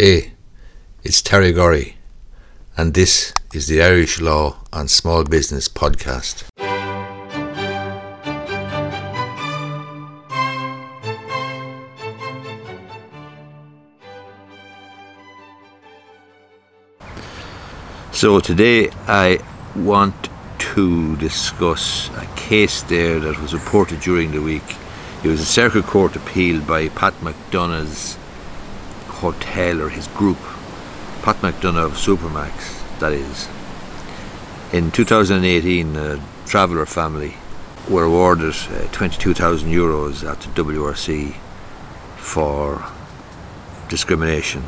Hey, it's Terry Gorry, and this is the Irish Law and Small Business Podcast. So, today I want to discuss a case there that was reported during the week. It was a circuit court appeal by Pat McDonagh's hotel or his group, Pat McDonagh of Supermac's, that is. In 2018, a traveller family were awarded uh, 22,000 euros at the WRC for discrimination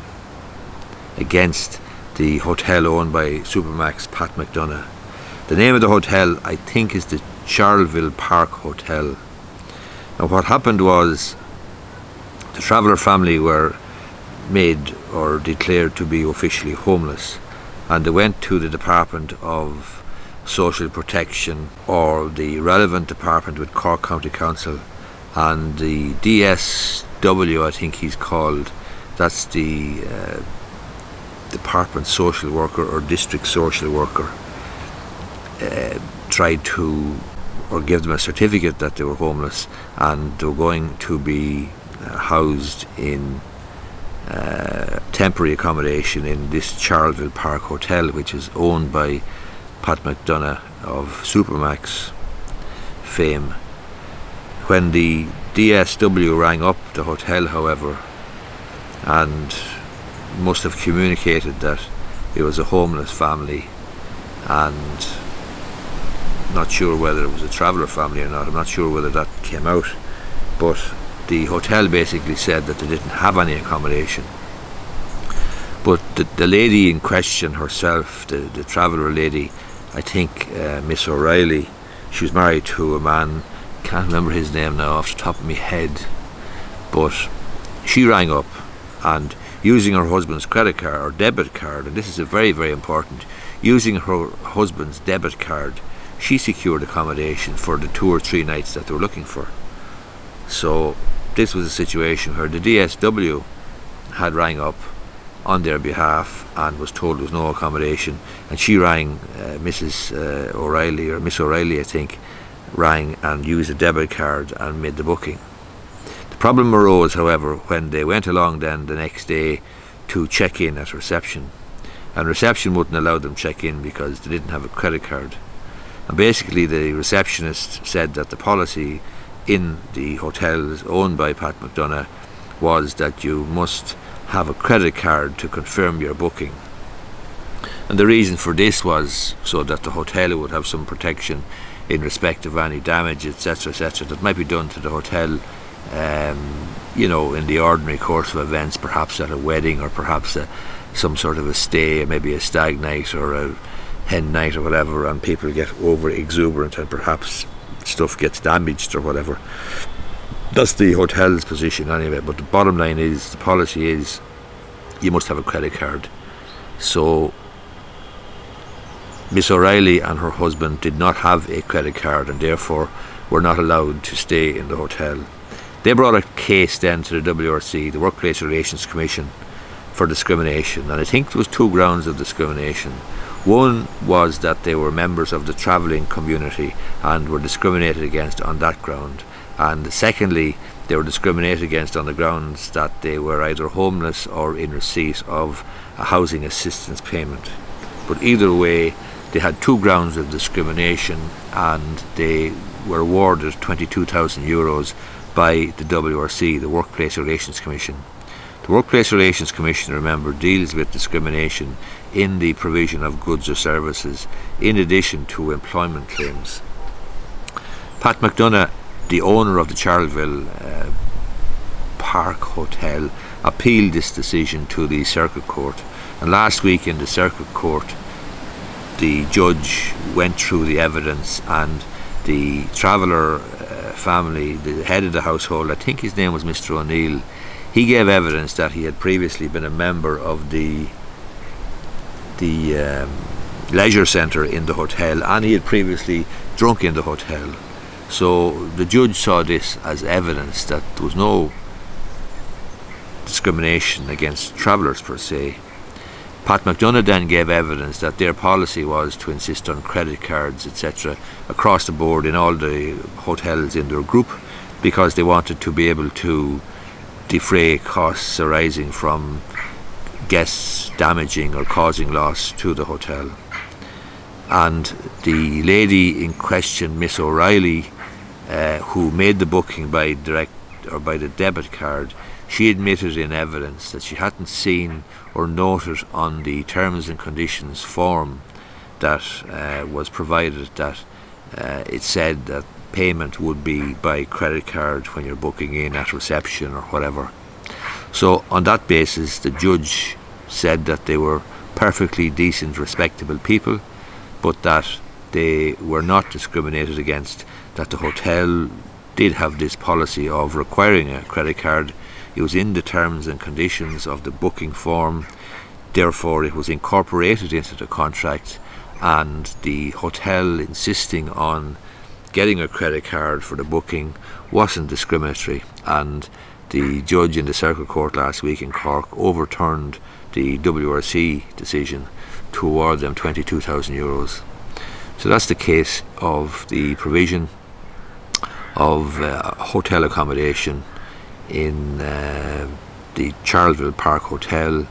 against the hotel owned by Supermac's Pat McDonagh. The name of the hotel, I think, is the Charleville Park Hotel. Now, what happened was the traveller family were made or declared to be officially homeless, and they went to the Department of Social Protection or the relevant department with Cork County Council, and the DSW, I think he's called, that's the uh, Department Social Worker or District Social Worker, uh, tried to or give them a certificate that they were homeless and they were going to be uh, housed in uh, temporary accommodation in this Charleville Park Hotel, which is owned by Pat McDonagh of Supermac's fame. When the DSW rang up the hotel, however, and must have communicated that it was a homeless family and not sure whether it was a traveller family or not. I'm not sure whether that came out, but the hotel basically said that they didn't have any accommodation. But the, the lady in question herself, the, the traveller lady, I think uh, Miss O'Reilly, she was married to a man, can't remember his name now off the top of my head, but she rang up and using her husband's credit card or debit card, and this is a very, very important, using her husband's debit card, she secured accommodation for the two or three nights that they were looking for. So this was a situation where the DSW had rang up on their behalf and was told there was no accommodation. And she rang uh, Mrs uh, O'Reilly or Miss O'Reilly I think rang and used a debit card and made the booking. The problem arose however when they went along then the next day to check in at reception. And reception wouldn't allow them check in because they didn't have a credit card. And basically the receptionist said that the policy in the hotels owned by Pat McDonagh was that you must have a credit card to confirm your booking. And the reason for this was so that the hotel would have some protection in respect of any damage, etc., etc., that might be done to the hotel, um, you know, in the ordinary course of events, perhaps at a wedding or perhaps a, some sort of a stay, maybe a stag night or a hen night or whatever, and people get over exuberant and perhaps stuff gets damaged or whatever. That's the hotel's position anyway. But the bottom line is the policy is you must have a credit card. So Miss O'Reilly and her husband did not have a credit card and therefore were not allowed to stay in the hotel. They brought a case then to the WRC, the Workplace Relations Commission, for discrimination, and I think there was two grounds of discrimination. One was that they were members of the travelling community and were discriminated against on that ground. And secondly, they were discriminated against on the grounds that they were either homeless or in receipt of a housing assistance payment. But either way, they had two grounds of discrimination and they were awarded 22,000 euros by the WRC, the Workplace Relations Commission. The Workplace Relations Commission, remember, deals with discrimination in the provision of goods or services in addition to employment claims. Pat McDonagh, the owner of the Charleville uh, Park Hotel, appealed this decision to the Circuit Court. And last week in the Circuit Court, the judge went through the evidence and the traveller uh, family, the head of the household, I think his name was Mr. O'Neill, he gave evidence that he had previously been a member of the the um, leisure centre in the hotel and he had previously drunk in the hotel. So the judge saw this as evidence that there was no discrimination against travellers per se. Pat McDonagh then gave evidence that their policy was to insist on credit cards, etc., across the board in all the hotels in their group because they wanted to be able to defray costs arising from guests damaging or causing loss to the hotel. And the lady in question, Miss O'Reilly, uh, who made the booking by direct or by the debit card, she admitted in evidence that she hadn't seen or noted on the terms and conditions form that uh, was provided that uh, it said that payment would be by credit card when you're booking in at reception or whatever. So, on that basis, the judge said that they were perfectly decent, respectable people, but that they were not discriminated against, that the hotel did have this policy of requiring a credit card. It was in the terms and conditions of the booking form, therefore, it was incorporated into the contract, and the hotel insisting on getting a credit card for the booking wasn't discriminatory. And the judge in the Circuit Court last week in Cork overturned the WRC decision to award them 22,000 euros. So that's the case of the provision of uh, hotel accommodation in uh, the Charleville Park Hotel.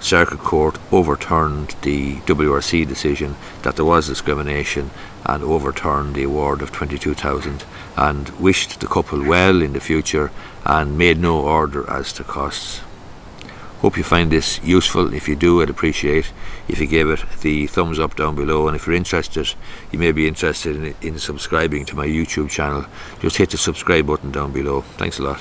Circuit Court overturned the WRC decision that there was discrimination and overturned the award of 22,000 and wished the couple well in the future and made no order as to costs. Hope you find this useful. If you do, I'd appreciate if you gave it the thumbs up down below. And if you're interested, you may be interested in, in subscribing to my YouTube channel. Just hit the subscribe button down below. Thanks a lot.